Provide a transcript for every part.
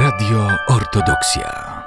Radio Ortodoksja.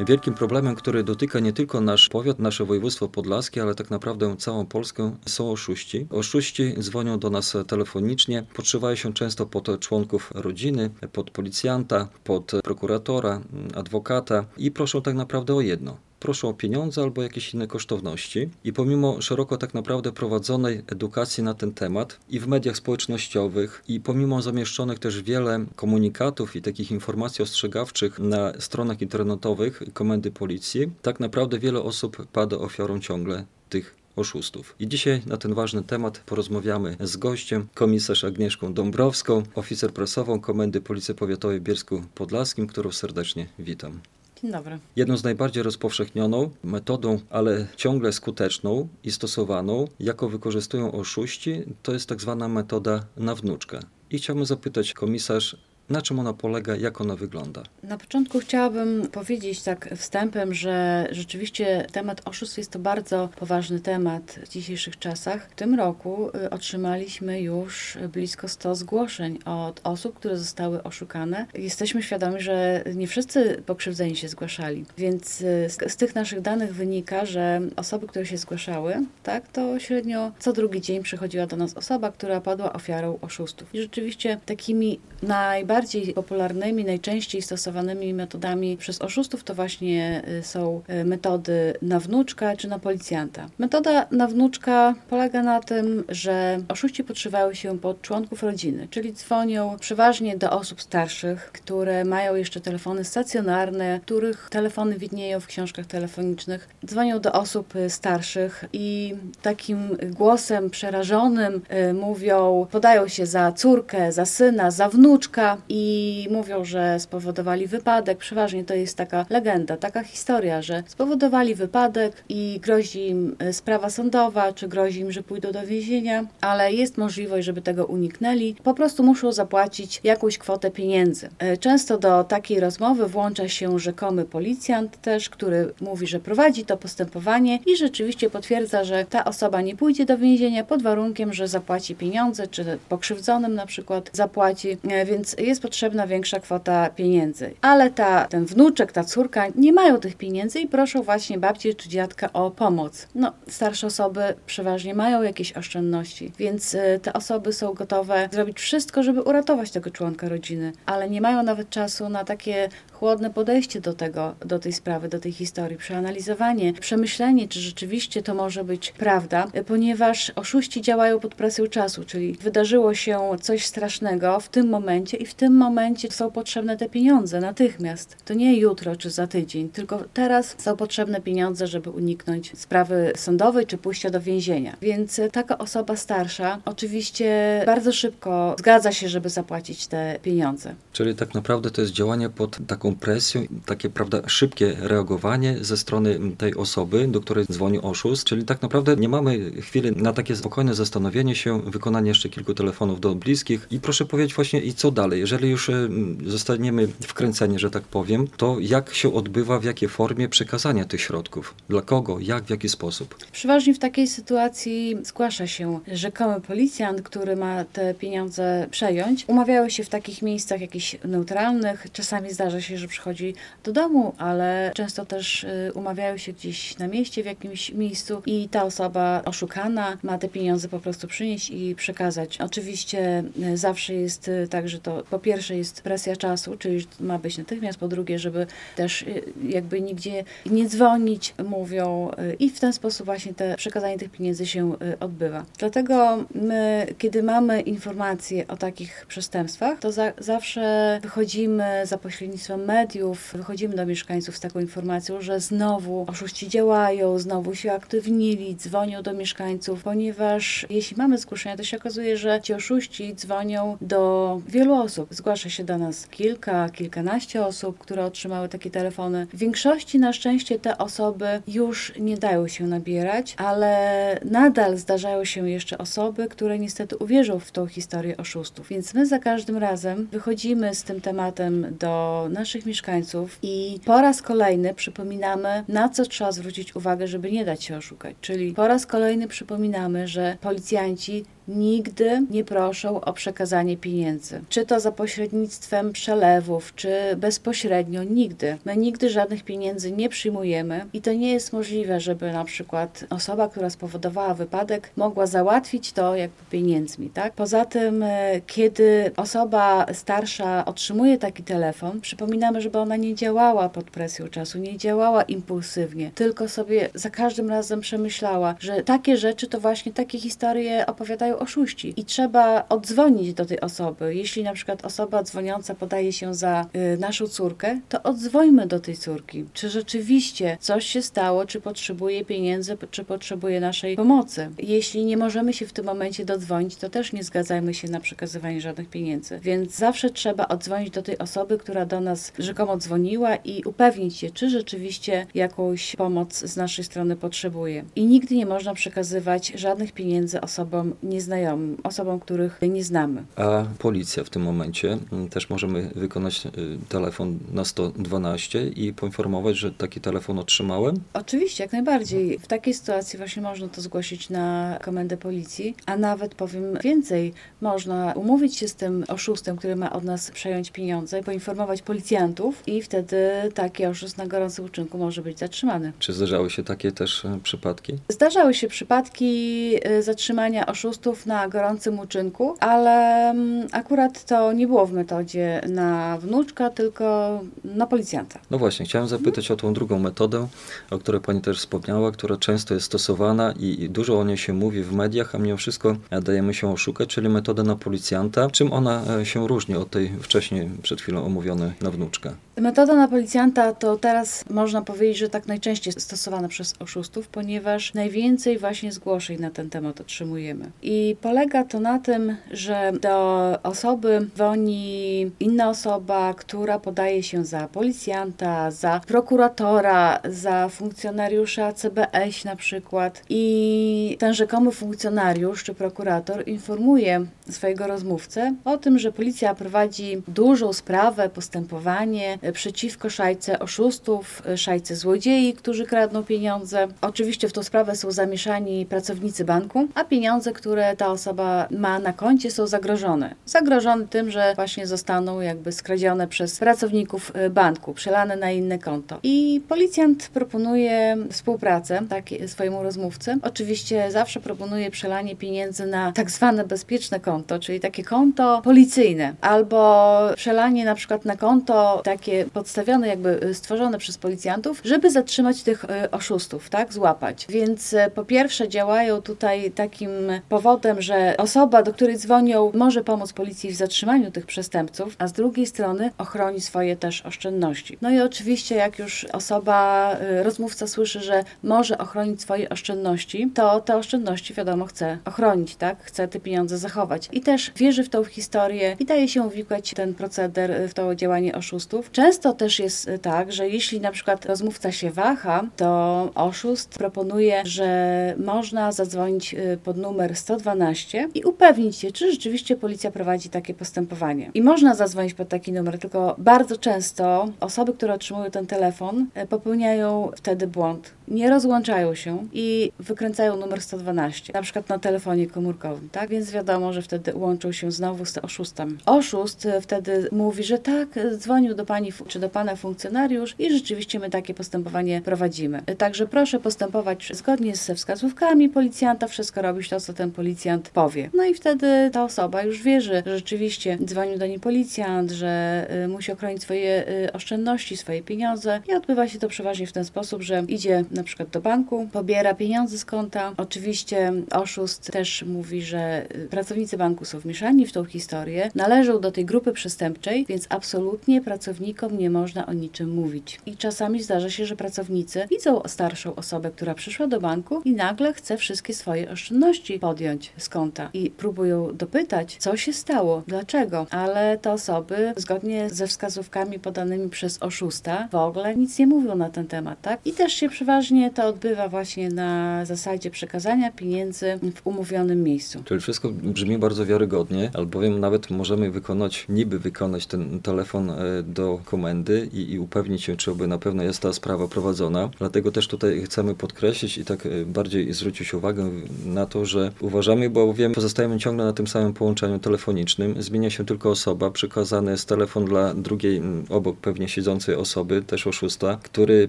Wielkim problemem, który dotyka nie tylko nasz powiat, nasze województwo podlaskie, ale tak naprawdę całą Polskę, są oszuści. Oszuści dzwonią do nas telefonicznie, podszywają się często pod członków rodziny, pod policjanta, pod prokuratora, adwokata i proszą tak naprawdę o jedno proszą o pieniądze albo jakieś inne kosztowności. I pomimo szeroko tak naprawdę prowadzonej edukacji na ten temat i w mediach społecznościowych, i pomimo zamieszczonych też wiele komunikatów i takich informacji ostrzegawczych na stronach internetowych Komendy Policji, tak naprawdę wiele osób pada ofiarą ciągle tych oszustów. I dzisiaj na ten ważny temat porozmawiamy z gościem, komisarz Agnieszką Dąbrowską, oficer prasową Komendy Policji Powiatowej w Bielsku Podlaskim, którą serdecznie witam. Dzień dobry. Jedną z najbardziej rozpowszechnioną metodą, ale ciągle skuteczną i stosowaną, jaką wykorzystują oszuści, to jest tak zwana metoda na wnuczkę. I chciałbym zapytać komisarz, na czym ona polega, jak ona wygląda? Na początku chciałabym powiedzieć tak wstępem, że rzeczywiście temat oszustw jest to bardzo poważny temat w dzisiejszych czasach. W tym roku y, otrzymaliśmy już blisko 100 zgłoszeń od osób, które zostały oszukane. Jesteśmy świadomi, że nie wszyscy pokrzywdzeni się zgłaszali, więc y, z, z tych naszych danych wynika, że osoby, które się zgłaszały, tak, to średnio co drugi dzień przychodziła do nas osoba, która padła ofiarą oszustów. I rzeczywiście takimi najbardziej najbardziej popularnymi, najczęściej stosowanymi metodami przez oszustów to właśnie y, są y, metody na wnuczka czy na policjanta. Metoda na wnuczka polega na tym, że oszuści podszywają się pod członków rodziny, czyli dzwonią przeważnie do osób starszych, które mają jeszcze telefony stacjonarne, których telefony widnieją w książkach telefonicznych. Dzwonią do osób y, starszych i takim głosem przerażonym mówią, podają się za córkę, za syna, za wnuczka i mówią, że spowodowali wypadek. Przeważnie to jest taka legenda, taka historia, że spowodowali wypadek i grozi im e, sprawa sądowa, czy grozi im, że pójdą do więzienia, ale jest możliwość, żeby tego uniknęli. Po prostu muszą zapłacić jakąś kwotę pieniędzy. E, często do takiej rozmowy włącza się rzekomy policjant też, który mówi, że prowadzi to postępowanie i rzeczywiście potwierdza, że ta osoba nie pójdzie do więzienia pod warunkiem, że zapłaci pieniądze, czy pokrzywdzonym na przykład zapłaci, e, więc jest jest potrzebna większa kwota pieniędzy. Ale ta, ten wnuczek, ta córka nie mają tych pieniędzy i proszą właśnie babci czy dziadka o pomoc. No, starsze osoby przeważnie mają jakieś oszczędności, więc y, te osoby są gotowe zrobić wszystko, żeby uratować tego członka rodziny, ale nie mają nawet czasu na takie chłodne podejście do tego, do tej sprawy, do tej historii, przeanalizowanie, przemyślenie, czy rzeczywiście to może być prawda, ponieważ oszuści działają pod presją czasu, czyli wydarzyło się coś strasznego w tym momencie i w tym momencie są potrzebne te pieniądze natychmiast. To nie jutro czy za tydzień, tylko teraz są potrzebne pieniądze, żeby uniknąć sprawy sądowej czy pójścia do więzienia. Więc taka osoba starsza oczywiście bardzo szybko zgadza się, żeby zapłacić te pieniądze. Czyli tak naprawdę to jest działanie pod taką presją, takie prawda, szybkie reagowanie ze strony tej osoby, do której dzwoni oszust, czyli tak naprawdę nie mamy chwili na takie spokojne zastanowienie się, wykonanie jeszcze kilku telefonów do bliskich i proszę powiedzieć właśnie i co dalej, jeżeli już e, zostaniemy wkręceni, że tak powiem, to jak się odbywa, w jakiej formie przekazania tych środków, dla kogo, jak, w jaki sposób? Przeważnie w takiej sytuacji zgłasza się rzekomy policjant, który ma te pieniądze przejąć. Umawiają się w takich miejscach jakichś neutralnych, czasami zdarza się, że przychodzi do domu, ale często też y, umawiają się gdzieś na mieście, w jakimś miejscu i ta osoba oszukana ma te pieniądze po prostu przynieść i przekazać. Oczywiście y, zawsze jest tak, że to po pierwsze jest presja czasu, czyli ma być natychmiast, po drugie, żeby też jakby nigdzie nie dzwonić, mówią i w ten sposób właśnie te przekazanie tych pieniędzy się odbywa. Dlatego my, kiedy mamy informacje o takich przestępstwach, to za, zawsze wychodzimy za pośrednictwem mediów wychodzimy do mieszkańców z taką informacją, że znowu oszuści działają, znowu się aktywnili, dzwonią do mieszkańców, ponieważ jeśli mamy zgłoszenia, to się okazuje, że ci oszuści dzwonią do wielu osób. Zgłasza się do nas kilka, kilkanaście osób, które otrzymały takie telefony. W większości na szczęście te osoby już nie dają się nabierać, ale nadal zdarzają się jeszcze osoby, które niestety uwierzą w tą historię oszustów. Więc my za każdym razem wychodzimy z tym tematem do naszych mieszkańców i po raz kolejny przypominamy, na co trzeba zwrócić uwagę, żeby nie dać się oszukać. Czyli po raz kolejny przypominamy, że policjanci nigdy nie proszą o przekazanie pieniędzy. Czy to za pośrednictwem przelewów, czy bezpośrednio, nigdy. My nigdy żadnych pieniędzy nie przyjmujemy i to nie jest możliwe, żeby na przykład osoba, która spowodowała wypadek, mogła załatwić to jakby pieniędzmi, tak? Poza tym, e, kiedy osoba starsza otrzymuje taki telefon, przypominamy, żeby ona nie działała pod presją czasu, nie działała impulsywnie, tylko sobie za każdym razem przemyślała, że takie rzeczy to właśnie takie historie opowiadają oszuści i trzeba odzwonić do tej osoby. Jeśli na przykład osoba dzwoniąca podaje się za y, naszą córkę, to odzwońmy do tej córki. Czy rzeczywiście coś się stało, czy potrzebuje pieniędzy, czy potrzebuje naszej pomocy. Jeśli nie możemy się w tym momencie dodzwonić, to też nie zgadzajmy się na przekazywanie żadnych pieniędzy. Więc zawsze trzeba odzwonić do tej osoby, która do nas rzekomo dzwoniła i upewnić się, czy rzeczywiście jakąś pomoc z naszej strony potrzebuje. I nigdy nie można przekazywać żadnych pieniędzy osobom nieznajomym, osobom, których nie znamy. A policja w tym momencie mm, też możemy wykonać y, telefon na 112 i poinformować, że taki telefon otrzymałem. Oczywiście, jak najbardziej. W takiej sytuacji właśnie można to zgłosić na komendę policji, a nawet powiem więcej, można umówić się z tym oszustem, który ma od nas przejąć pieniądze, poinformować policjantów i wtedy taki oszust na gorącym uczynku może być zatrzymany. Czy zdarzały się takie też y, przypadki? Zdarzały się przypadki y, zatrzymania oszustów na gorącym uczynku, ale mm, akurat to nie było w metodzie na wnuczka, tylko na policjanta. No właśnie, chciałem zapytać o tą drugą metodę, o której Pani też wspomniała, która często jest stosowana i dużo o niej się mówi w mediach, a mimo wszystko e, dajemy się oszukać, czyli metoda na policjanta. Czym ona e, się różni od tej wcześniej, przed chwilą omówionej na wnuczkę? Metoda na policjanta to teraz można powiedzieć, że tak najczęściej stosowana przez oszustów, ponieważ najwięcej właśnie zgłoszeń na ten temat otrzymujemy. I polega to na tym, że do osoby dzwoni inna osoba, która podaje się za policjanta, za prokuratora, za funkcjonariusza CBS na przykład. I ten rzekomy funkcjonariusz czy prokurator informuje swojego rozmówcę o tym, że policja prowadzi dużą sprawę, postępowanie przeciwko szajce oszustów, e, szajce złodziei, którzy kradną pieniądze. Oczywiście w tą sprawę są zamieszani pracownicy banku, a pieniądze, które ta osoba ma na koncie są zagrożone. Zagrożone tym, że właśnie zostaną jakby skradzione przez pracowników e, banku, przelane na inne konto. I policjant proponuje współpracę tak, swojemu rozmówcy. Oczywiście zawsze proponuje przelanie pieniędzy na tak zwane bezpieczne konto, czyli takie konto policyjne, albo przelanie na przykład na konto takie podstawione, jakby y, stworzone przez policjantów, żeby zatrzymać tych y, oszustów, tak, złapać. Więc y, po pierwsze działają tutaj takim powodem, że osoba, do której dzwonią, może pomóc policji w zatrzymaniu tych przestępców, a z drugiej strony ochroni swoje też oszczędności. No i oczywiście, jak już osoba, rozmówca słyszy, że może ochronić swoje oszczędności, to te oszczędności, wiadomo, chce ochronić, tak? Chce te pieniądze zachować. I też wierzy w tą historię i daje się uwikłać ten proceder w to działanie oszustów. Często też jest tak, że jeśli na przykład rozmówca się waha, to oszust proponuje, że można zadzwonić y, pod numer 112 i upewnić się, czy rzeczywiście policja prowadzi takie postępowanie. I można zadzwonić pod taki numer, tylko bardzo często osoby, które otrzymują ten telefon, y, popełniają wtedy błąd. Nie rozłączają się i wykręcają numer 112, na przykład na telefonie komórkowym, tak? Więc wiadomo, że wtedy łączą się znowu z oszustem. Oszust y, wtedy mówi, że tak, dzwonił do pani czy do pana funkcjonariusz i rzeczywiście my takie postępowanie prowadzimy. Także proszę postępować zgodnie ze wskazówkami policjanta, wszystko robić to, co ten policjant powie. No i wtedy ta osoba już wierzy, że rzeczywiście dzwonił do niej policjant, że musi ochronić swoje oszczędności, swoje pieniądze i odbywa się to przeważnie w ten sposób, że idzie na przykład do banku, pobiera pieniądze z konta. Oczywiście oszust też mówi, że y, pracownicy banku są wmieszani w tą historię, należą do tej grupy przestępczej, więc absolutnie pracownikom nie można o niczym mówić. I czasami zdarza się, że pracownicy widzą starszą osobę, która przyszła do banku i nagle chce wszystkie swoje oszczędności podjąć z konta i próbują dopytać, co się stało, dlaczego, ale te osoby zgodnie ze wskazówkami podanymi przez oszusta w ogóle nic nie mówią na ten temat, tak? I też się przeważnie przeważnie to odbywa właśnie na zasadzie przekazania pieniędzy w umówionym miejscu. Czyli wszystko brzmi bardzo wiarygodnie, albowiem nawet możemy wykonać, niby wykonać ten telefon e, do komendy i, i upewnić się, czy by na pewno jest ta sprawa prowadzona. Dlatego też tutaj chcemy podkreślić i tak e, bardziej zwrócić uwagę na to, że uważamy, bo wiem, pozostajemy ciągle na tym samym połączeniu telefonicznym. Zmienia się tylko osoba, przekazany jest telefon dla drugiej obok pewnie siedzącej osoby, też oszusta, który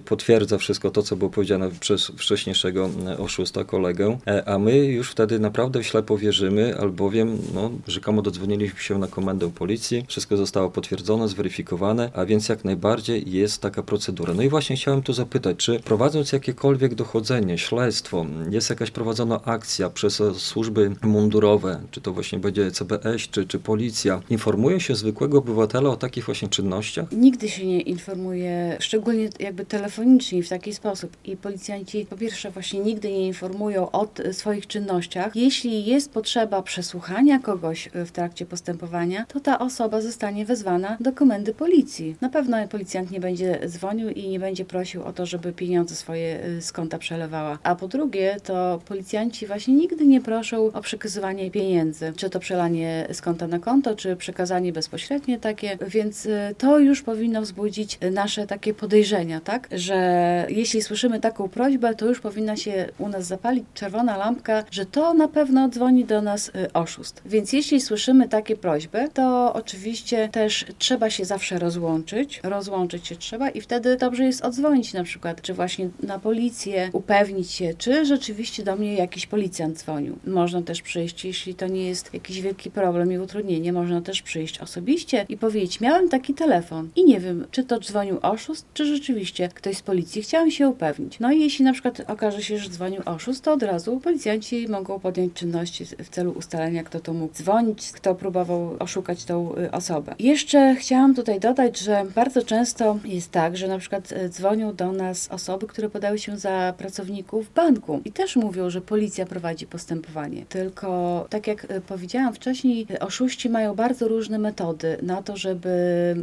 potwierdza wszystko to, co było powiedziane przez wcześniejszego m, oszusta, kolegę, e, a my już wtedy naprawdę ślepo wierzymy, albowiem no, rzekomo dodzwoniliśmy się na komendę policji, wszystko zostało potwierdzone, zweryfikowane, a więc jak najbardziej jest taka procedura. No i właśnie chciałem tu zapytać, czy prowadząc jakiekolwiek dochodzenie, śledztwo, jest jakaś prowadzona akcja przez e, służby mundurowe, czy to właśnie będzie CBS, czy, czy policja, informuje się zwykłego obywatela o takich właśnie czynnościach? Nigdy się nie informuje, szczególnie jakby telefonicznie w taki sposób. I policjanci po pierwsze właśnie nigdy nie informują o swoich czynnościach. Jeśli jest potrzeba przesłuchania kogoś y, w trakcie postępowania, to ta osoba zostanie wezwana do komendy policji. Na pewno policjant nie będzie dzwonił i nie będzie prosił o to, żeby pieniądze swoje y, z konta przelewała. A po drugie, to policjanci właśnie nigdy nie proszą o przekazywanie pieniędzy. Czy to przelanie z konta na konto, czy przekazanie bezpośrednie takie, więc y, to już powinno wzbudzić nasze takie podejrzenia, tak? Że jeśli słyszymy taką prośbę, to już powinna się u nas zapalić czerwona lampka, że to na pewno dzwoni do nas y, oszust. Więc jeśli słyszymy takie prośby, to oczywiście też trzeba się zawsze rozłączyć. Rozłączyć się trzeba i wtedy dobrze jest odzwonić na przykład, czy właśnie na policję, upewnić się, czy rzeczywiście do mnie jakiś policjant dzwonił. Można też przyjść, jeśli to nie jest jakiś wielki problem i utrudnienie, można też przyjść osobiście i powiedzieć, miałem taki telefon i nie wiem, czy to dzwonił oszust, czy rzeczywiście ktoś z policji. Chciałem się upewnić. No i jeśli na przykład okaże się, że dzwonił oszust, to od razu policjanci mogą podjąć czynności w celu ustalenia, kto to mógł dzwonić, kto próbował oszukać tą y, osobę. Jeszcze chciałam tutaj dodać, że bardzo często jest tak, że na przykład y, dzwonią do nas osoby, które podały się za pracowników banku i też mówią, że policja prowadzi postępowanie. Tylko tak jak y, powiedziałam wcześniej, oszuści mają bardzo różne metody na to, żeby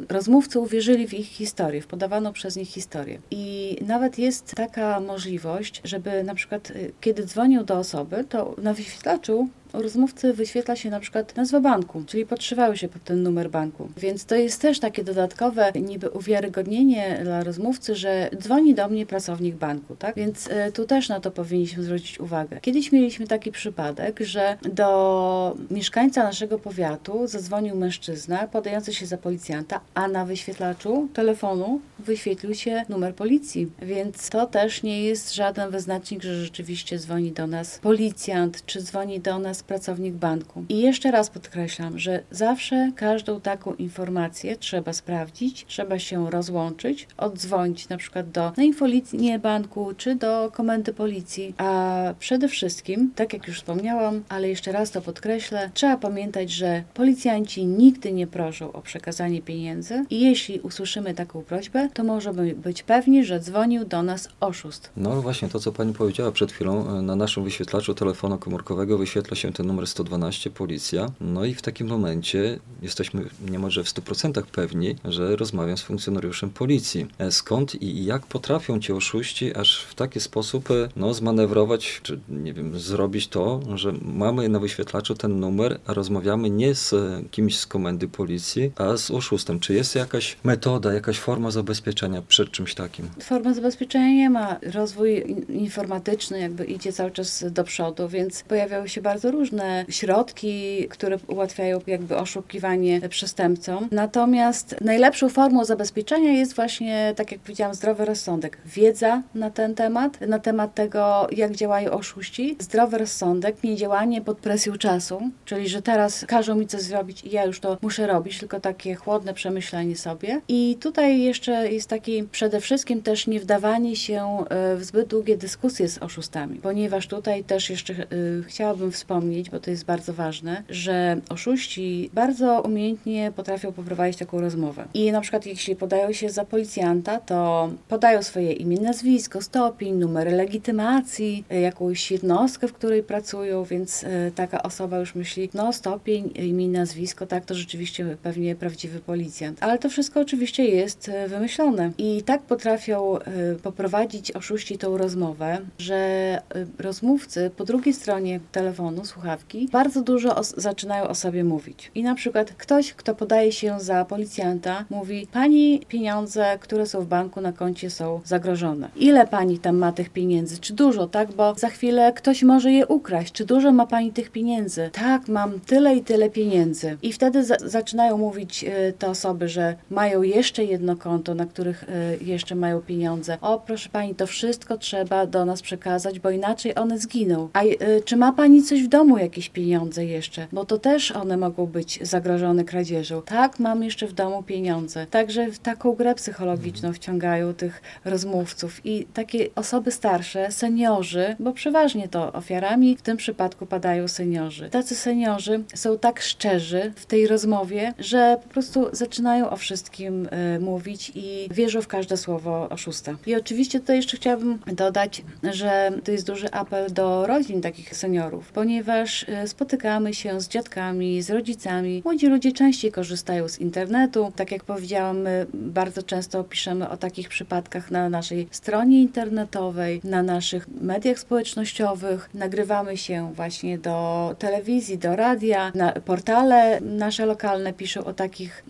rozmówcy uwierzyli w ich historię, w podawaną przez nich historię. I nawet jest taka możliwość, żeby na przykład y, kiedy dzwonią do osoby, to na wyświetlaczu rozmówcy wyświetla się na przykład nazwa banku, czyli podszywały się pod ten numer banku. Więc to jest też takie dodatkowe niby uwiarygodnienie dla rozmówcy, że dzwoni do mnie pracownik banku, tak? Więc y, tu też na to powinniśmy zwrócić uwagę. Kiedyś mieliśmy taki przypadek, że do mieszkańca naszego powiatu zadzwonił mężczyzna podający się za policjanta, a na wyświetlaczu telefonu wyświetlił się numer policji. Więc to też nie jest żaden wyznacznik, że rzeczywiście dzwoni do nas policjant, czy dzwoni do nas pracownik banku. I jeszcze raz podkreślam, że zawsze każdą taką informację trzeba sprawdzić, trzeba się rozłączyć, oddzwonić na przykład do na infolinię banku, czy do komendy policji. A przede wszystkim, tak jak już wspomniałam, ale jeszcze raz to podkreślę, trzeba pamiętać, że policjanci nigdy nie proszą o przekazanie pieniędzy i jeśli usłyszymy taką prośbę, to możemy być pewni, że dzwonił do nas oszust. No właśnie to, co pani powiedziała przed chwilą, e, na naszym wyświetlaczu telefonu komórkowego wyświetla się ten numer 112 policja. No i w takim momencie jesteśmy niemalże w 100% pewni, że rozmawiam z funkcjonariuszem policji. E, Skąd i jak potrafią ci oszuści aż w taki sposób e, no, zmanewrować, czy nie wiem, zrobić to, że mamy na wyświetlaczu ten numer, a rozmawiamy nie z e, kimś z komendy policji, a z oszustem. Czy jest jakaś metoda, jakaś forma zabezpieczenia przed czymś takim? Forma zabezpieczenia nie ma. Rozwój in- informatyczny jakby idzie cały czas do przodu, więc pojawiały się bardzo różne środki, które ułatwiają jakby oszukiwanie przestępcom. Natomiast najlepszą formą zabezpieczenia jest właśnie, tak jak powiedziałam, zdrowy rozsądek. Wiedza na ten temat, na temat tego, jak działają oszuści. Zdrowy rozsądek, nie działanie pod presją czasu, czyli że teraz każą mi coś zrobić i ja już to muszę robić, tylko takie chłodne przemyślenie sobie. I tutaj jeszcze jest taki przede wszystkim też nie wdawanie się e, w zbyt długie dyskusje z oszustami, ponieważ tutaj też jeszcze e, chciałabym wspomnieć, wspomnieć, bo to jest bardzo ważne, że oszuści bardzo umiejętnie potrafią poprowadzić taką rozmowę. I na przykład jeśli podają się za policjanta, to podają swoje imię, nazwisko, stopień, numer legitymacji, y, jakąś jednostkę, w której pracują, więc y, taka osoba już myśli, no stopień, imię, nazwisko, tak, to rzeczywiście pewnie prawdziwy policjant. Ale to wszystko oczywiście jest wymyślone. I tak potrafią poprowadzić oszuści tą rozmowę, że rozmówcy po drugiej stronie telefonu, słuchawki, bardzo dużo o, zaczynają o sobie mówić. I na przykład ktoś, kto podaje się za policjanta, mówi: Pani pieniądze, które są w banku na koncie, są zagrożone. Ile pani tam ma tych pieniędzy? Czy dużo, tak? Bo za chwilę ktoś może je ukraść. Czy dużo ma pani tych pieniędzy? Tak, mam tyle i tyle pieniędzy. I wtedy za zaczynają mówić y, te osoby, że mają jeszcze jedno konto, na których y, jeszcze mają pieniądze. O, proszę pani, to wszystko trzeba do nas przekazać, bo inaczej one zginą. A y, czy ma pani coś w domu, jakieś pieniądze jeszcze? Bo to też one mogą być zagrożone kradzieżą. Tak, mam jeszcze w domu pieniądze. Także w taką grę psychologiczną wciągają tych rozmówców i takie osoby starsze, seniorzy, bo przeważnie to ofiarami w tym przypadku padają seniorzy. Tacy seniorzy są tak szczerzy w tej rozmowie, że po prostu zaczynają o wszystkim y, mówić i wierzą w każde słowo oszusta. I oczywiście tutaj jeszcze chciałabym dodać, że to jest duży apel do rodzin takich seniorów, ponieważ y, spotykamy się z dziadkami, z rodzicami. Młodzi ludzie częściej korzystają z internetu. Tak jak powiedziałam, my bardzo często piszemy o takich przypadkach na naszej stronie internetowej, na naszych mediach społecznościowych. Nagrywamy się właśnie do telewizji, do radia, na portale nasze lokalne piszą o takich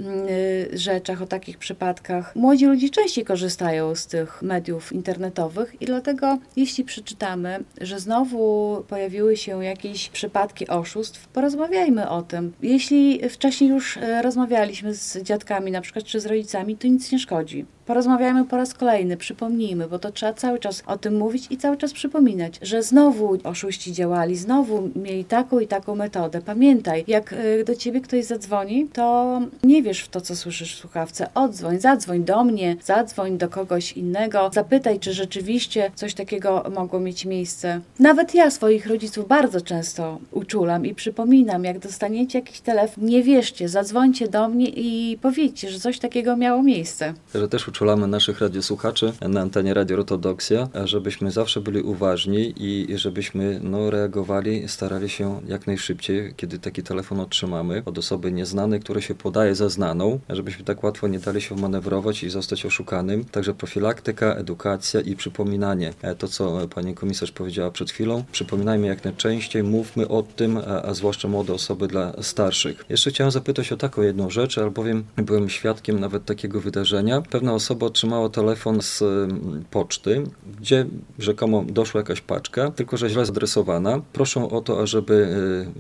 y, rzeczach, o takich przypadkach. Młodzi ludzie częściej korzystają z tych mediów internetowych i dlatego jeśli przeczytamy, że znowu pojawiły się jakieś przypadki oszustw, porozmawiajmy o tym. Jeśli wcześniej już e, rozmawialiśmy z dziadkami na przykład, czy z rodzicami, to nic nie szkodzi. Porozmawiajmy po raz kolejny, przypomnijmy, bo to trzeba cały czas o tym mówić i cały czas przypominać, że znowu oszuści działali, znowu mieli taką i taką metodę. Pamiętaj, jak y, do ciebie ktoś zadzwoni, to nie wiesz w to, co słyszysz w słuchawce. Odzwoń, zadzwoń do mnie, zadzwoń do kogoś innego, zapytaj, czy rzeczywiście coś takiego mogło mieć miejsce. Nawet ja swoich rodziców bardzo często uczulam i przypominam, jak dostaniecie jakiś telefon, nie wierzcie, zadzwońcie do mnie i powiedzcie, że coś takiego miało miejsce. Że też uczulamy naszych radiosłuchaczy na antenie Radio Ortodoksja, żebyśmy zawsze byli uważni i żebyśmy no, reagowali, starali się jak najszybciej, kiedy taki telefon otrzymamy od osoby nieznanej, która się podaje za znaną, żebyśmy tak łatwo nie dali się manewrować i zostać oszukanym. Także profilaktyka, edukacja i przypominanie. E, to, co pani komisarz powiedziała przed chwilą, przypominajmy jak najczęściej, mówmy o tym, a, a zwłaszcza młode osoby dla starszych. Jeszcze chciałem zapytać o taką jedną rzecz, albowiem byłem świadkiem nawet takiego wydarzenia. Pewna osoba osoba otrzymała telefon z mm, poczty, gdzie rzekomo doszła jakaś paczka, tylko że źle zadresowana. Proszą o to, ażeby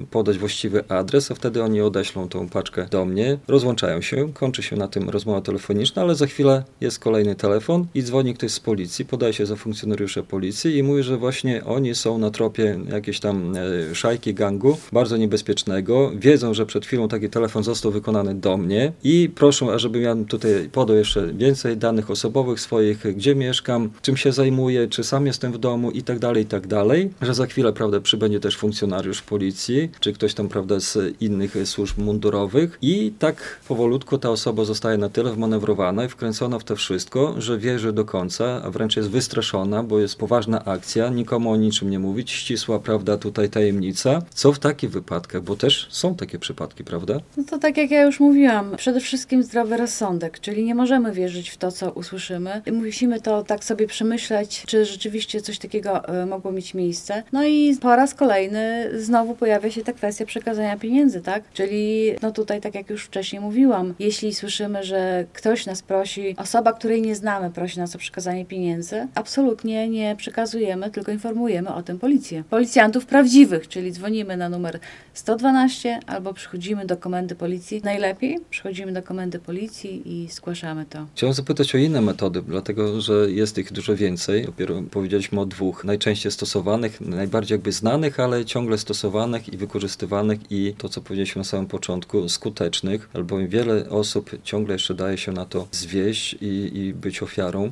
y, podać właściwy adres, a wtedy oni odeślą tą paczkę do mnie. Rozłączają się, kończy się na tym rozmowa telefoniczna, ale za chwilę jest kolejny telefon i dzwoni ktoś z policji, podaje się za funkcjonariusze policji i mówi, że właśnie oni są na tropie jakiejś tam y, szajki, gangu, bardzo niebezpiecznego. Wiedzą, że przed chwilą taki telefon został wykonany do mnie i proszą, ażebym ja tutaj podał jeszcze więcej danych osobowych swoich, gdzie mieszkam, czym się zajmuję, czy sam jestem w domu i tak dalej, i tak dalej, że za chwilę, prawda, przybędzie też funkcjonariusz policji, czy ktoś tam, prawda, z innych służb mundurowych i tak powolutku ta osoba zostaje na tyle wmanewrowana i wkręcona w to wszystko, że wierzy do końca, a wręcz jest wystraszona, bo jest poważna akcja, nikomu o niczym nie mówić, ścisła, prawda, tutaj tajemnica. Co w takich wypadkach, bo też są takie przypadki, prawda? No to tak jak ja już mówiłam, przede wszystkim zdrowy rozsądek, czyli nie możemy wierzyć w to, co usłyszymy. Musimy to tak sobie przemyśleć, czy rzeczywiście coś takiego e, mogło mieć miejsce. No i po raz kolejny znowu pojawia się ta kwestia przekazania pieniędzy, tak? Czyli no tutaj, tak jak już wcześniej mówiłam, jeśli słyszymy, że ktoś nas prosi, osoba, której nie znamy, prosi nas o przekazanie pieniędzy, absolutnie nie przekazujemy, tylko informujemy o tym policję. Policjantów prawdziwych, czyli dzwonimy na numer 112 albo przychodzimy do komendy policji. Najlepiej przychodzimy do komendy policji i zgłaszamy to. Chciałem zapytać o inne metody, dlatego że jest ich dużo więcej. Dopiero powiedzieliśmy o dwóch najczęściej stosowanych, najbardziej jakby znanych, ale ciągle stosowanych i wykorzystywanych i to, co powiedzieliśmy na samym początku, skutecznych, albowiem wiele osób ciągle jeszcze daje się na to zwieść i, i być ofiarą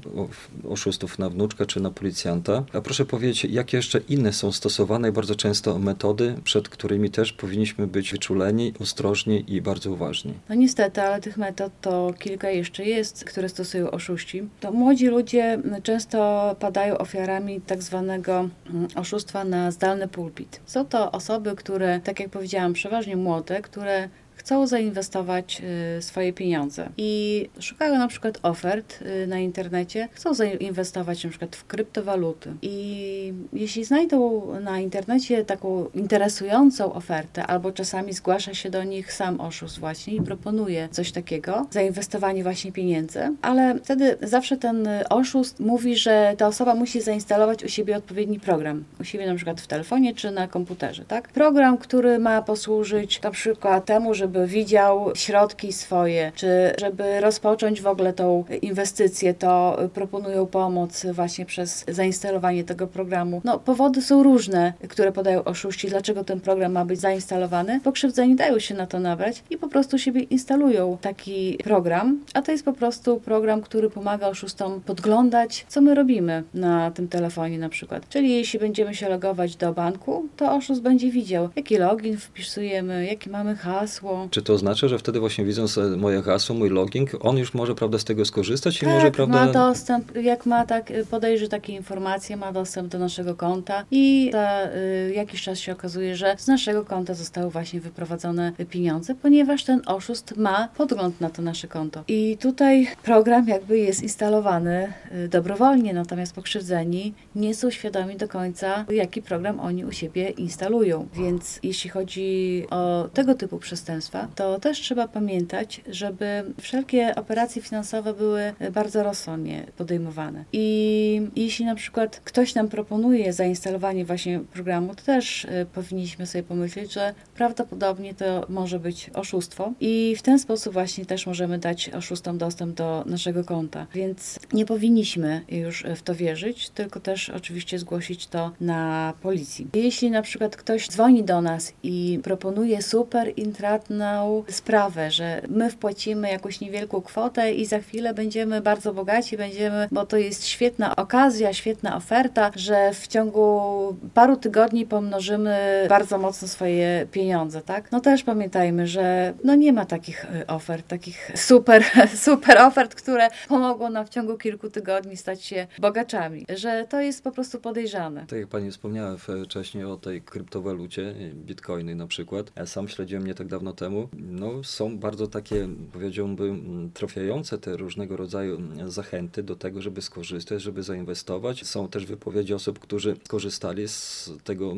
oszustów na wnuczkę czy na policjanta. A proszę powiedzieć, jakie jeszcze inne są stosowane bardzo często metody, przed którymi też powinniśmy być wyczuleni, ostrożni i bardzo uważni? No niestety, ale tych metod to kilka jeszcze jest, które stosują oszuści. To młodzi ludzie często padają ofiarami tak zwanego mm, oszustwa na zdalny pulpit. Są to osoby, które, tak jak powiedziałam, przeważnie młode, które chcą zainwestować y, swoje pieniądze i szukają na przykład ofert y, na internecie, chcą zainwestować na przykład w kryptowaluty. I jeśli znajdą na internecie taką interesującą ofertę, albo czasami zgłasza się do nich sam oszust właśnie i proponuje coś takiego, zainwestowanie właśnie pieniędzy, ale wtedy zawsze ten oszust mówi, że ta osoba musi zainstalować u siebie odpowiedni program, u siebie na przykład w telefonie czy na komputerze, tak? Program, który ma posłużyć na przykład temu, żeby żeby widział środki swoje, czy żeby rozpocząć w ogóle tą inwestycję, to proponują pomoc właśnie przez zainstalowanie tego programu. No, powody są różne, które podają oszuści, dlaczego ten program ma być zainstalowany. Pokrzywdzeni dają się na to nabrać i po prostu siebie instalują taki program, a to jest po prostu program, który pomaga oszustom podglądać, co my robimy na tym telefonie na przykład. Czyli jeśli będziemy się logować do banku, to oszust będzie widział, jaki login wpisujemy, jakie mamy hasło, czy to oznacza, że wtedy właśnie widząc e, moje hasło, mój login, on już może prawda, z tego skorzystać tak, i może prawda... ma dostęp, jak ma tak, y, podejrzy takie informacje, ma dostęp do naszego konta i za y, jakiś czas się okazuje, że z naszego konta zostały właśnie wyprowadzone pieniądze, ponieważ ten oszust ma podgląd na to nasze konto. I tutaj program jakby jest instalowany y, dobrowolnie, natomiast pokrzywdzeni nie są świadomi do końca, jaki program oni u siebie instalują. Więc jeśli chodzi o tego typu przestępstwa, państwa, to też trzeba pamiętać, żeby wszelkie operacje finansowe były bardzo rozsądnie podejmowane. I jeśli na przykład ktoś nam proponuje zainstalowanie właśnie programu, to też y, powinniśmy sobie pomyśleć, że prawdopodobnie to może być oszustwo i w ten sposób właśnie też możemy dać oszustom dostęp do naszego konta. Więc nie powinniśmy już w to wierzyć, tylko też oczywiście zgłosić to na policji. Jeśli na przykład ktoś dzwoni do nas i proponuje super intratne sprawę, że my wpłacimy jakąś niewielką kwotę i za chwilę będziemy bardzo bogaci, będziemy, bo to jest świetna okazja, świetna oferta, że w ciągu paru tygodni pomnożymy bardzo mocno swoje pieniądze, tak? No też pamiętajmy, że no nie ma takich y, ofert, takich super, super ofert, które pomogą nam w ciągu kilku tygodni stać się bogaczami, że to jest po prostu podejrzane. Tak jak Pani wspomniała wcześniej o tej kryptowalucie, bitcoiny na przykład. Ja sam śledziłem nie tak dawno temu temu, no, są bardzo takie, powiedziałbym, trafiające te różnego rodzaju zachęty do tego, żeby skorzystać, żeby zainwestować. Są też wypowiedzi osób, którzy skorzystali z tego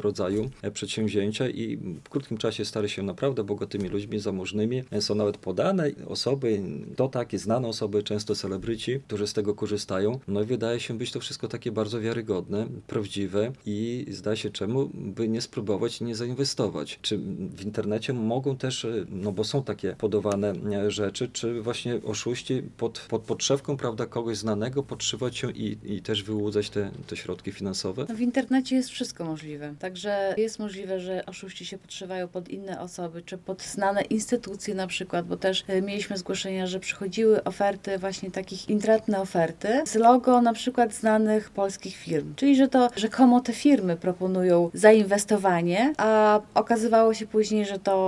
rodzaju przedsięwzięcia i w krótkim czasie stali się naprawdę bogatymi ludźmi, zamożnymi. Są nawet podane osoby, to takie znane osoby, często celebryci, którzy z tego korzystają. No i wydaje się być to wszystko takie bardzo wiarygodne, prawdziwe i zdaje się czemu by nie spróbować, nie zainwestować. Czy w internecie mogą mogą też, e, no bo są takie podawane e, rzeczy, czy właśnie oszuści pod, pod podszewką, prawda, kogoś znanego podszywać się i, i też wyłudzać te, te środki finansowe? No w internecie jest wszystko możliwe. Także jest możliwe, że oszuści się podszywają pod inne osoby, czy pod znane instytucje na przykład, bo też e, mieliśmy zgłoszenia, że przychodziły oferty, właśnie takich intratne oferty z logo na przykład znanych polskich firm. Czyli, że to rzekomo te firmy proponują zainwestowanie, a okazywało się później, że to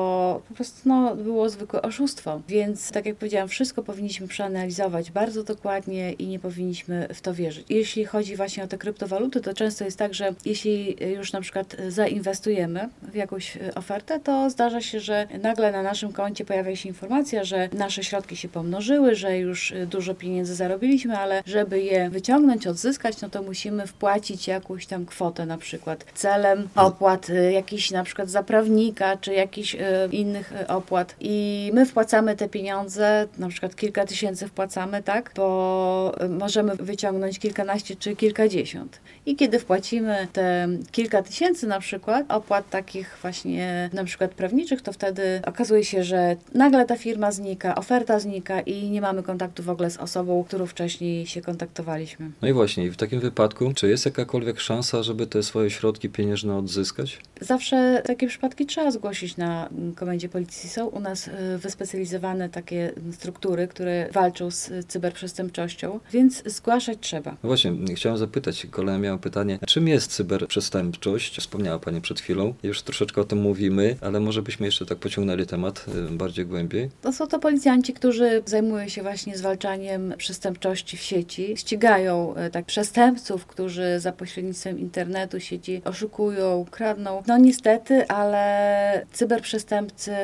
po prostu no, było zwykłe oszustwo. Więc tak jak powiedziałam, wszystko powinniśmy przeanalizować bardzo dokładnie i nie powinniśmy w to wierzyć. Jeśli chodzi właśnie o te kryptowaluty, to często jest tak, że jeśli już na przykład zainwestujemy w jakąś ofertę, to zdarza się, że nagle na naszym koncie pojawia się informacja, że nasze środki się pomnożyły, że już dużo pieniędzy zarobiliśmy, ale żeby je wyciągnąć, odzyskać, no to musimy wpłacić jakąś tam kwotę na przykład celem opłat y, jakiś na przykład za prawnika, czy jakiś innych e, opłat i my wpłacamy te pieniądze, na przykład kilka tysięcy wpłacamy, tak, bo e, możemy wyciągnąć kilkanaście czy kilkadziesiąt. I kiedy wpłacimy te kilka tysięcy na przykład opłat takich właśnie na przykład prawniczych, to wtedy okazuje się, że nagle ta firma znika, oferta znika i nie mamy kontaktu w ogóle z osobą, którą wcześniej się kontaktowaliśmy. No i właśnie, w takim wypadku, czy jest jakakolwiek szansa, żeby te swoje środki pieniężne odzyskać? Zawsze takie przypadki trzeba zgłosić na komendzie policji. Są u nas y, wyspecjalizowane takie struktury, które walczą z cyberprzestępczością, więc zgłaszać trzeba. No właśnie, chciałem zapytać, kolejne miałem pytanie, czym jest cyberprzestępczość? Wspomniała Pani przed chwilą, już troszeczkę o tym mówimy, ale może byśmy jeszcze tak pociągnęli temat y, bardziej głębiej. To są to policjanci, którzy zajmują się właśnie zwalczaniem przestępczości w sieci. Ścigają y, tak przestępców, którzy za pośrednictwem internetu sieci oszukują, kradną. No niestety, ale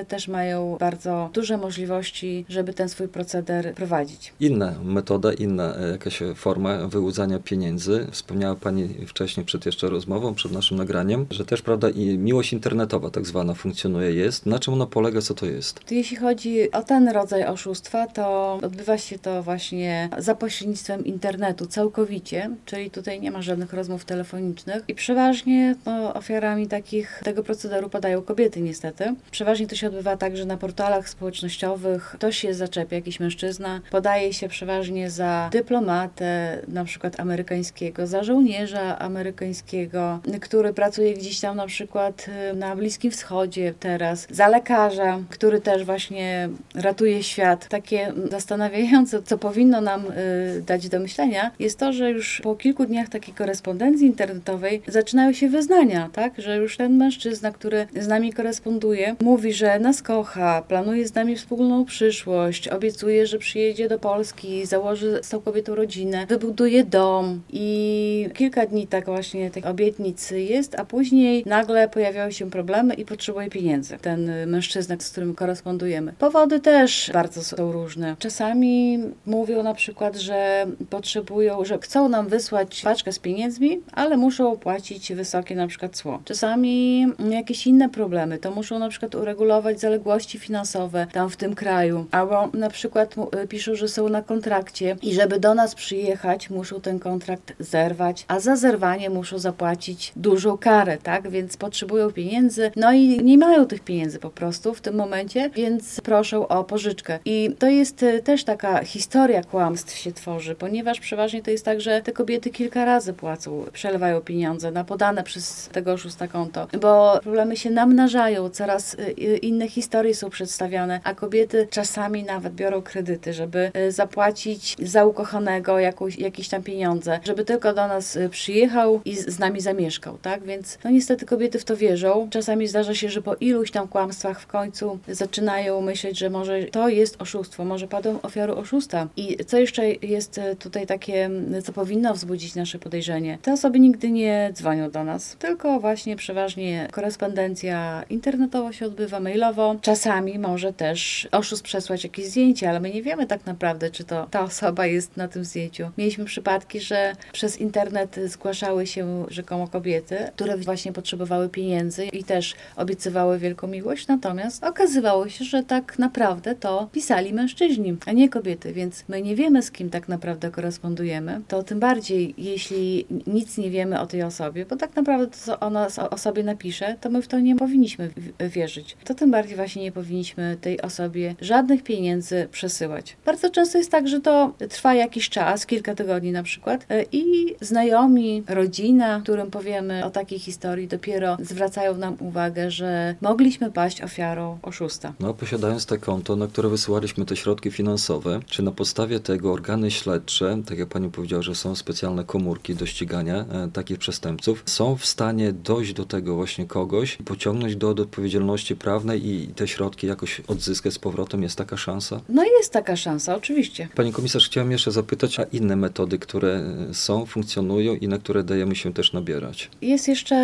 też mają bardzo duże możliwości, żeby ten swój proceder prowadzić. Inna metoda, inna e, jakaś forma wyłudzania pieniędzy. Wspomniała Pani wcześniej przed jeszcze rozmową, przed naszym nagraniem, że też, prawda, i miłość internetowa tak zwana funkcjonuje, jest. Na czym ona polega, co to jest? Jeśli chodzi o ten rodzaj oszustwa, to odbywa się to właśnie za pośrednictwem internetu całkowicie, czyli tutaj nie ma żadnych rozmów telefonicznych i przeważnie no, ofiarami takich, tego procederu padają kobiety niestety. Przeważnie to się odbywa tak, że na portalach społecznościowych ktoś się zaczepia, jakiś mężczyzna, podaje się przeważnie za dyplomatę, na przykład amerykańskiego, za żołnierza amerykańskiego, który pracuje gdzieś tam na przykład y, na Bliskim Wschodzie teraz, za lekarza, który też właśnie ratuje świat. Takie zastanawiające, co powinno nam y, dać do myślenia, jest to, że już po kilku dniach takiej korespondencji internetowej zaczynają się wyznania, tak, że już ten mężczyzna, który z nami koresponduje, mówi, że nas kocha, planuje z nami wspólną przyszłość, obiecuje, że przyjedzie do Polski, założy z tą kobietą rodzinę, wybuduje dom i kilka dni tak właśnie tych obietnic jest, a później nagle pojawiają się problemy i potrzebuje pieniędzy. Ten mężczyzna, z którym korespondujemy. Powody też bardzo są różne. Czasami mówią na przykład, że potrzebują, że chcą nam wysłać paczkę z pieniędzmi, ale muszą płacić wysokie na przykład cło. Czasami jakieś inne problemy, to muszą na przykład uregulować zaległości finansowe tam w tym kraju, albo na przykład y, piszą, że są na kontrakcie i żeby do nas przyjechać, muszą ten kontrakt zerwać, a za zerwanie muszą zapłacić dużą karę, tak? Więc potrzebują pieniędzy, no i nie mają tych pieniędzy po prostu w tym momencie, więc proszą o pożyczkę. I to jest y, też taka historia kłamstw się tworzy, ponieważ przeważnie to jest tak, że te kobiety kilka razy płacą, przelewają pieniądze na podane przez tego oszusta konto, bo problemy się namnażają, coraz y, inne historie są przedstawiane, a kobiety czasami nawet biorą kredyty, żeby zapłacić za ukochanego jakąś, jakieś tam pieniądze, żeby tylko do nas przyjechał i z nami zamieszkał, tak? Więc no niestety kobiety w to wierzą. Czasami zdarza się, że po iluś tam kłamstwach w końcu zaczynają myśleć, że może to jest oszustwo, może padną ofiarą oszusta. I co jeszcze jest tutaj takie, co powinno wzbudzić nasze podejrzenie? Te osoby nigdy nie dzwonią do nas, tylko właśnie przeważnie korespondencja internetowo się odbywa, mailowo. Czasami może też oszust przesłać jakieś zdjęcie, ale my nie wiemy tak naprawdę, czy to ta osoba jest na tym zdjęciu. Mieliśmy przypadki, że przez internet zgłaszały się rzekomo kobiety, które właśnie potrzebowały pieniędzy i też obiecywały wielką miłość, natomiast okazywało się, że tak naprawdę to pisali mężczyźni, a nie kobiety, więc my nie wiemy, z kim tak naprawdę korespondujemy. To tym bardziej, jeśli nic nie wiemy o tej osobie, bo tak naprawdę to, co ona o sobie napisze, to my w to nie powinniśmy wierzyć. To tym bardziej właśnie nie powinniśmy tej osobie żadnych pieniędzy przesyłać. Bardzo często jest tak, że to trwa jakiś czas, kilka tygodni na przykład e, i znajomi, rodzina, którym powiemy o takiej historii, dopiero zwracają nam uwagę, że mogliśmy paść ofiarą oszusta. No, posiadając te konto, na które wysyłaliśmy te środki finansowe, czy na podstawie tego organy śledcze, tak jak pani powiedziała, że są specjalne komórki do ścigania e, takich przestępców, są w stanie dojść do tego właśnie kogoś, pociągnąć do, do odpowiedzialności prawnej i te środki jakoś odzyskać z powrotem? Jest taka szansa? No jest taka szansa, oczywiście. Pani komisarz, chciałem jeszcze zapytać, a inne metody, które są, funkcjonują i na które dajemy się też nabierać? Jest jeszcze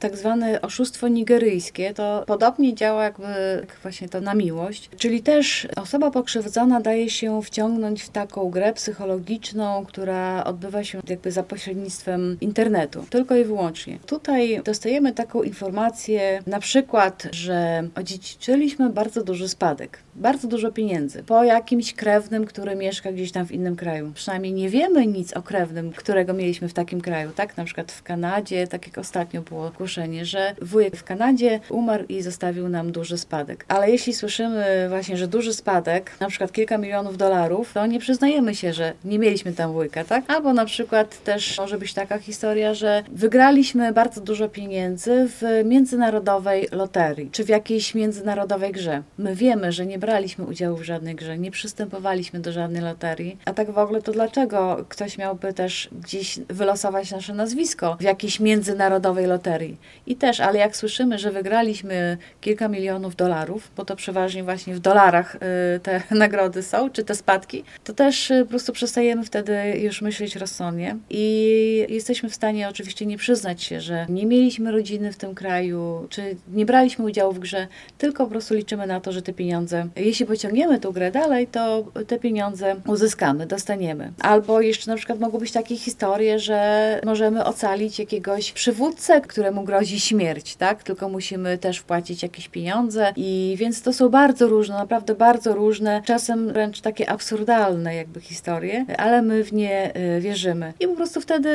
tak zwane oszustwo nigeryjskie. To podobnie działa jakby właśnie to na miłość. Czyli też osoba pokrzywdzona daje się wciągnąć w taką grę psychologiczną, która odbywa się jakby za pośrednictwem internetu. Tylko i wyłącznie. Tutaj dostajemy taką informację, na przykład, że odziedziczyliśmy bardzo duży spadek, bardzo dużo pieniędzy po jakimś krewnym, który mieszka gdzieś tam w innym kraju. Przynajmniej nie wiemy nic o krewnym, którego mieliśmy w takim kraju, tak? Na przykład w Kanadzie, tak jak ostatnio było ogłoszenie, że wujek w Kanadzie umarł i zostawił nam duży spadek. Ale jeśli słyszymy właśnie, że duży spadek, na przykład kilka milionów dolarów, to nie przyznajemy się, że nie mieliśmy tam wujka, tak? Albo na przykład też może być taka historia, że wygraliśmy bardzo dużo pieniędzy w międzynarodowej loterii, czy w jakiejś międzynarodowej grze. My wiemy, że nie braliśmy udziału w żadnej grze, nie przystępowaliśmy do żadnej loterii, a tak w ogóle to dlaczego ktoś miałby też gdzieś wylosować nasze nazwisko w jakiejś międzynarodowej loterii? I też, ale jak słyszymy, że wygraliśmy kilka milionów dolarów, bo to przeważnie właśnie w dolarach y, te nagrody są, czy te spadki, to też y, po prostu przestajemy wtedy już myśleć rozsądnie i jesteśmy w stanie oczywiście nie przyznać się, że nie mieliśmy rodziny w tym kraju, czy nie braliśmy udziału w grze, tylko po prostu liczymy na to, że te pieniądze, jeśli pociągniemy tę grę dalej, to te pieniądze uzyskamy, dostaniemy. Albo jeszcze na przykład mogą być takie historie, że możemy ocalić jakiegoś przywódcę, któremu grozi śmierć, tak? Tylko musimy też wpłacić jakieś pieniądze i więc to są bardzo różne, naprawdę bardzo różne, czasem wręcz takie absurdalne jakby historie, ale my w nie y, wierzymy. I po prostu wtedy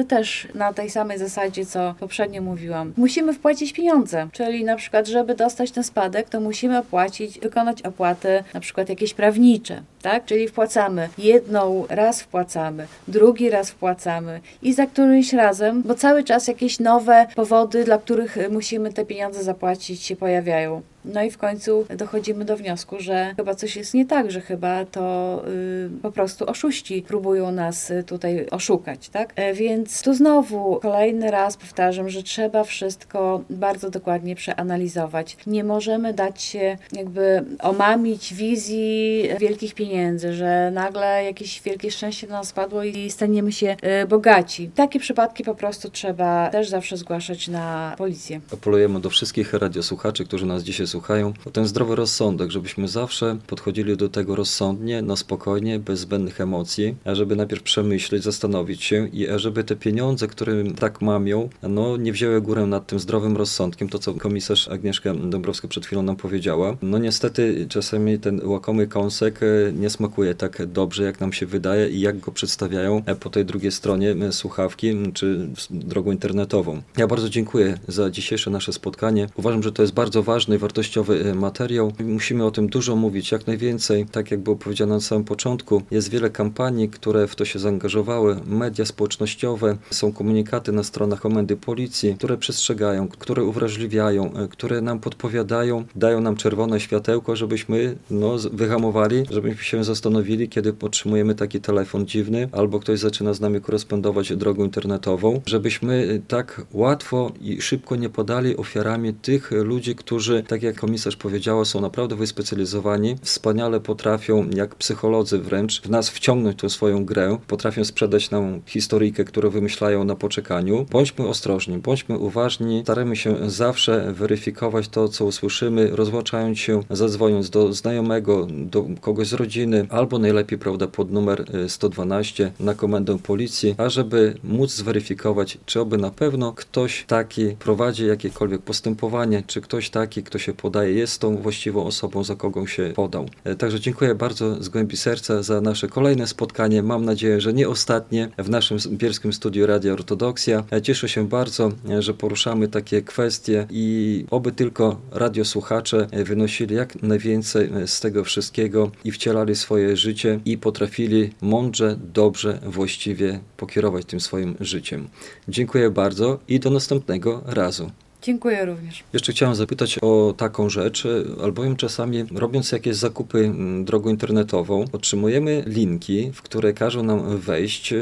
y, też na tej samej zasadzie, co poprzednio mówiłam, musimy wpłacić pieniądze, czyli na przykład, żeby dostać ten spadek, to musimy opłacić, wykonać opłaty na przykład jakieś prawnicze, tak? Czyli wpłacamy jedną, raz wpłacamy, drugi raz wpłacamy i za którymś razem, bo cały czas jakieś nowe powody, dla których y, musimy te pieniądze zapłacić się pojawiają. No i w końcu dochodzimy do wniosku, że chyba coś jest nie tak, że chyba to y, po prostu oszuści próbują nas y, tutaj oszukać, tak? E, więc tu znowu kolejny raz powtarzam, że trzeba wszystko bardzo dokładnie przeanalizować. Nie możemy dać się jakby omamić wizji wielkich pieniędzy, że nagle jakieś wielkie szczęście na nas spadło i staniemy się y, bogaci. Takie przypadki po prostu trzeba też zawsze zgłaszać na policję. Apelujemy do wszystkich radiosłuchaczy, którzy nas dzisiaj słuchają, o ten zdrowy rozsądek, żebyśmy zawsze podchodzili do tego rozsądnie, na spokojnie, bez zbędnych emocji, żeby najpierw przemyśleć, zastanowić się i żeby te pieniądze, które tak mamią, no nie wzięły górę nad tym zdrowym rozsądkiem, to co komisarz Agnieszka Dąbrowska przed chwilą nam powiedziała. No niestety czasami ten łakomy kąsek e, nie smakuje tak dobrze, jak nam się wydaje i jak go przedstawiają e, po tej drugiej stronie e, słuchawki czy drogą internetową. Ja bardzo dziękuję za dzisiejsze nasze spotkanie. Uważam, że to jest bardzo ważny wartościowy e, materiał. Musimy o tym dużo mówić, jak najwięcej. Tak jak było powiedziane na samym początku, jest wiele kampanii, które w to się zaangażowały. Media społecznościowe, są komunikaty na stronach komendy policji, które przestrzegają, które uwrażliwiają, które nam podpowiadają, dają nam czerwone światełko, żebyśmy no, wyhamowali, żebyśmy się zastanowili, kiedy otrzymujemy taki telefon dziwny, albo ktoś zaczyna z nami korespondować drogą internetową, żebyśmy e, tak łatwo i szybko nie podali ofiarami tych ludzi, którzy, tak jak komisarz powiedziała, są naprawdę wyspecjalizowani, wspaniale potrafią, jak psycholodzy wręcz, w nas wciągnąć tą swoją grę, potrafią sprzedać nam historyjkę, którą wymyślają na poczekaniu. Bądźmy ostrożni, bądźmy uważni, staramy się zawsze weryfikować to, co usłyszymy, rozłączając się, zadzwoniąc do znajomego, do kogoś z rodziny, albo najlepiej, prawda, pod numer y, 112 na komendę policji, ażeby móc zweryfikować, czy oby na pewno ktoś taki prowadzi jakiekolwiek postępowanie, czy ktoś taki, kto się podaje, jest tą właściwą osobą, za kogo się podał. E, Także dziękuję bardzo z głębi serca za nasze kolejne spotkanie. Mam nadzieję, że nie ostatnie w naszym bielskim studiu Radia Ortodoksja. E, Cieszę się bardzo, e, że poruszamy takie kwestie i oby tylko radiosłuchacze wynosili jak najwięcej z tego wszystkiego i wcielali swoje życie i potrafili mądrze, dobrze, właściwie pokierować tym swoim życiem. Dziękuję bardzo i do następnego razu. Dziękuję również. Jeszcze chciałem zapytać o taką rzecz, e, albowiem czasami robiąc jakieś zakupy drogą internetową, otrzymujemy linki, w które każą nam wejść e,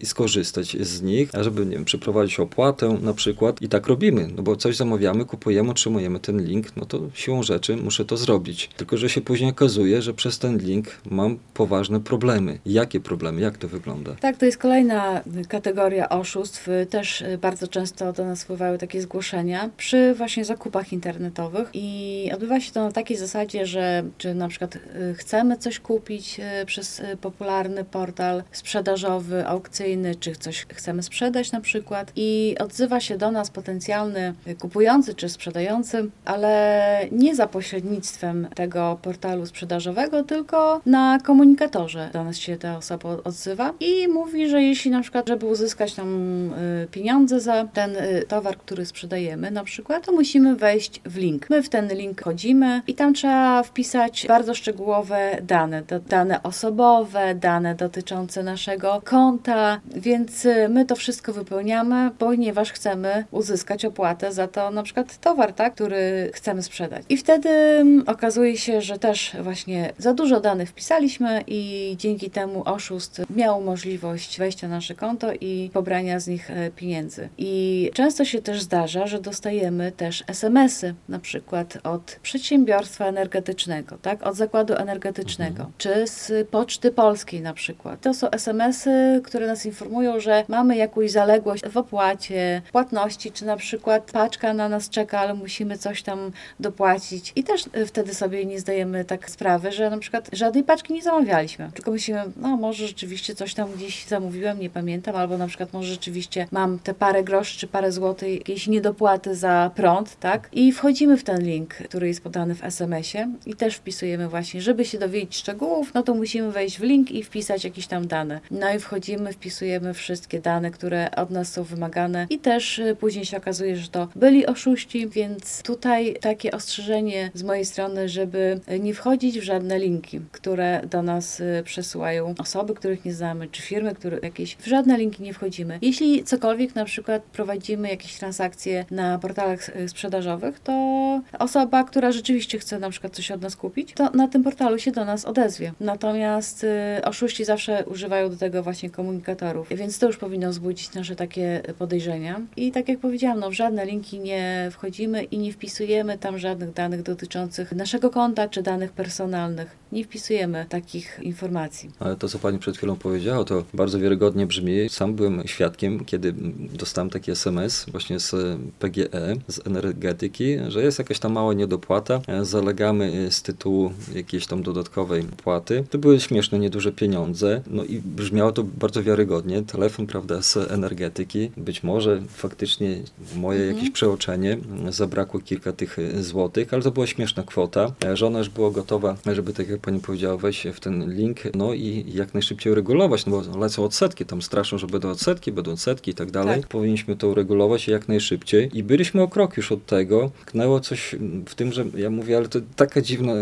i skorzystać z nich, żeby nie wiem, przeprowadzić opłatę na przykład i tak robimy, no bo coś zamawiamy, kupujemy, otrzymujemy ten link, no to siłą rzeczy muszę to zrobić. Tylko, że się później okazuje, że przez ten link mam poważne problemy. Jakie problemy? Jak to wygląda? Tak, to jest kolejna kategoria oszustw. Też y, bardzo często do nas wpływały takie zgłoszenia, przy właśnie zakupach internetowych i odbywa się to na takiej zasadzie, że czy na przykład y, chcemy coś kupić y, przez y, popularny portal sprzedażowy, aukcyjny, czy coś chcemy sprzedać na przykład i odzywa się do nas potencjalny kupujący czy sprzedający, ale nie za pośrednictwem tego portalu sprzedażowego, tylko na komunikatorze do nas się ta osoba odzywa i mówi, że jeśli na przykład, żeby uzyskać tam pieniądze za ten towar, który sprzedajemy na przykład, to musimy wejść w link. My w ten link chodzimy i tam trzeba wpisać bardzo szczegółowe dane, dane osobowe, dane dotyczące naszego konta, więc y, my to wszystko wypełniamy, ponieważ chcemy uzyskać opłatę za to na przykład towar, tak, który chcemy sprzedać. I wtedy mm, okazuje się, że też właśnie za dużo danych wpisaliśmy i dzięki temu oszust miał możliwość wejścia na nasze konto i pobrania z nich e, pieniędzy. I często się też zdarza, że dostajemy też SMS-y, na przykład od przedsiębiorstwa energetycznego, tak, od zakładu energetycznego, czy z Poczty Polskiej na przykład. To są SMS-y, które nas informują, że mamy jakąś zaległość w opłacie, płatności, czy na przykład paczka na nas czeka, ale musimy coś tam dopłacić. I też e, wtedy sobie nie zdajemy tak sprawy, że na przykład żadnej paczki nie zamawialiśmy, tylko myślimy, no może rzeczywiście coś tam gdzieś zamówiłem, nie pamiętam, albo na przykład może rzeczywiście mam te parę groszy czy parę złotych, jakieś niedopłaty za prąd, tak? I wchodzimy w ten link, który jest podany w SMS-ie i też wpisujemy właśnie, żeby się dowiedzieć szczegółów, no to musimy wejść w link i wpisać jakieś tam dane. No i wchodzimy, wpisujemy wszystkie dane, które od nas są wymagane i też y, później się okazuje, że to byli oszuści, więc tutaj takie ostrzeżenie z mojej strony, żeby nie wchodzić w żadne linki, które do nas y, przesyłają osoby, których nie znamy, czy firmy, które jakieś, w żadne linki nie wchodzimy. Jeśli cokolwiek na przykład prowadzimy jakieś transakcje na portalach y, sprzedażowych, to osoba, która rzeczywiście chce na przykład coś od nas kupić, to na tym portalu się do nas odezwie. Natomiast y, oszuści zawsze używają do tego właśnie komunikatorów, więc to już powinno wzbudzić nasze takie podejrzenia. I tak jak powiedziałam, no w żadne linki nie wchodzimy i nie wpisujemy tam żadnych danych dotyczących naszego konta czy danych personalnych. Nie wpisujemy takich informacji. Ale to, co pani przed chwilą powiedziała, to bardzo wiarygodnie brzmi. Sam byłem świadkiem, kiedy dostałem taki SMS właśnie z PGE, z energetyki, że jest jakaś tam mała niedopłata, zalegamy z tytułu jakiejś tam dodatkowej płaty. To były śmieszne, nieduże pieniądze, no i brzmiało to bardzo wiarygodnie. Telefon, prawda, z energetyki. Być może faktycznie moje Mhm. jakieś przeoczenie zabrakło kilka tych złotych, ale to była śmieszna kwota. Żona już była gotowa, żeby tak jak pani powiedziała, wejść w ten link, no i jak najszybciej uregulować, no bo lecą odsetki, tam straszą, że będą odsetki, będą odsetki i tak dalej. Tak. Powinniśmy to uregulować jak najszybciej i byliśmy o krok już od tego. Tknęło coś w tym, że ja mówię, ale to taka dziwna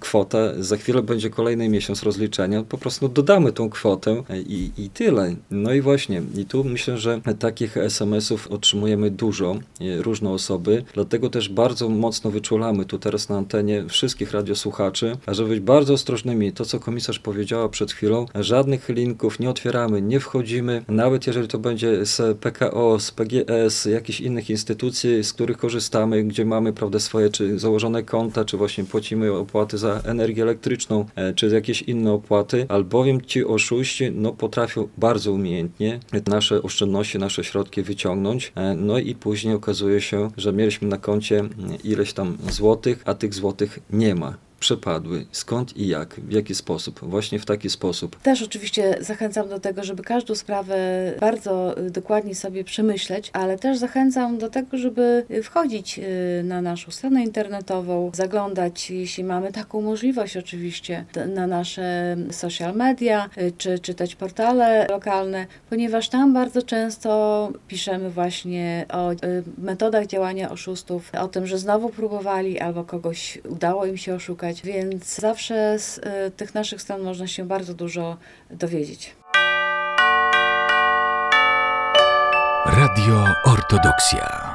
kwota, za chwilę będzie kolejny miesiąc rozliczenia, po prostu dodamy tą kwotę i, i tyle. No i właśnie, i tu myślę, że takich SMS-ów otrzymujemy dużo, e, różne osoby, dlatego też bardzo mocno wyczulamy tu teraz na antenie wszystkich radiosłuchaczy, żeby być bardzo ostrożnymi. To, co komisarz powiedziała przed chwilą, żadnych linków nie otwieramy, nie wchodzimy, nawet jeżeli to będzie z PKO, z PGS, jakichś innych instytucji, z których korzystamy, gdzie mamy prawda, swoje czy założone konta, czy właśnie płacimy opłaty za energię elektryczną, e, czy jakieś inne opłaty, albowiem ci oszuści no, potrafią bardzo umiejętnie nasze oszczędności, nasze środki wyciągnąć, e, no i później okazuje się, że mieliśmy na koncie mm, ileś tam złotych, a tych złotych nie ma. Przepadły. Skąd i jak? W jaki sposób? Właśnie w taki sposób. Też oczywiście zachęcam do tego, żeby każdą sprawę bardzo y, dokładnie sobie przemyśleć, ale też zachęcam do tego, żeby y, wchodzić y, na naszą stronę internetową, zaglądać, jeśli mamy taką możliwość oczywiście, na nasze social media, czy czytać portale lokalne, ponieważ tam bardzo często piszemy właśnie o metodach działania oszustów, o tym, że znowu próbowali albo kogoś udało im się oszukać, więc zawsze z y, tych naszych stron można się bardzo dużo dowiedzieć. Radio Ortodoksja.